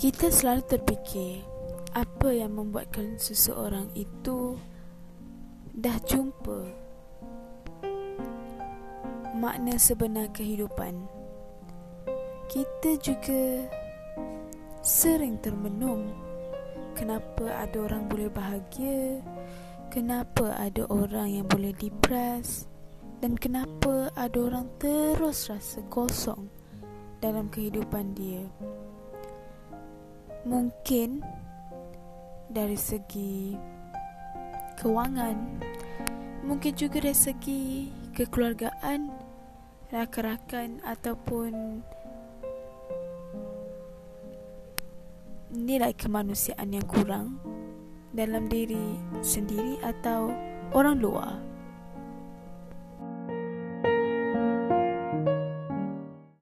Kita selalu terfikir apa yang membuatkan seseorang itu dah jumpa makna sebenar kehidupan. Kita juga sering termenung kenapa ada orang boleh bahagia, kenapa ada orang yang boleh depres dan kenapa ada orang terus rasa kosong dalam kehidupan dia. Mungkin dari segi kewangan, mungkin juga dari segi kekeluargaan, rakan-rakan ataupun nilai kemanusiaan yang kurang dalam diri sendiri atau orang luar.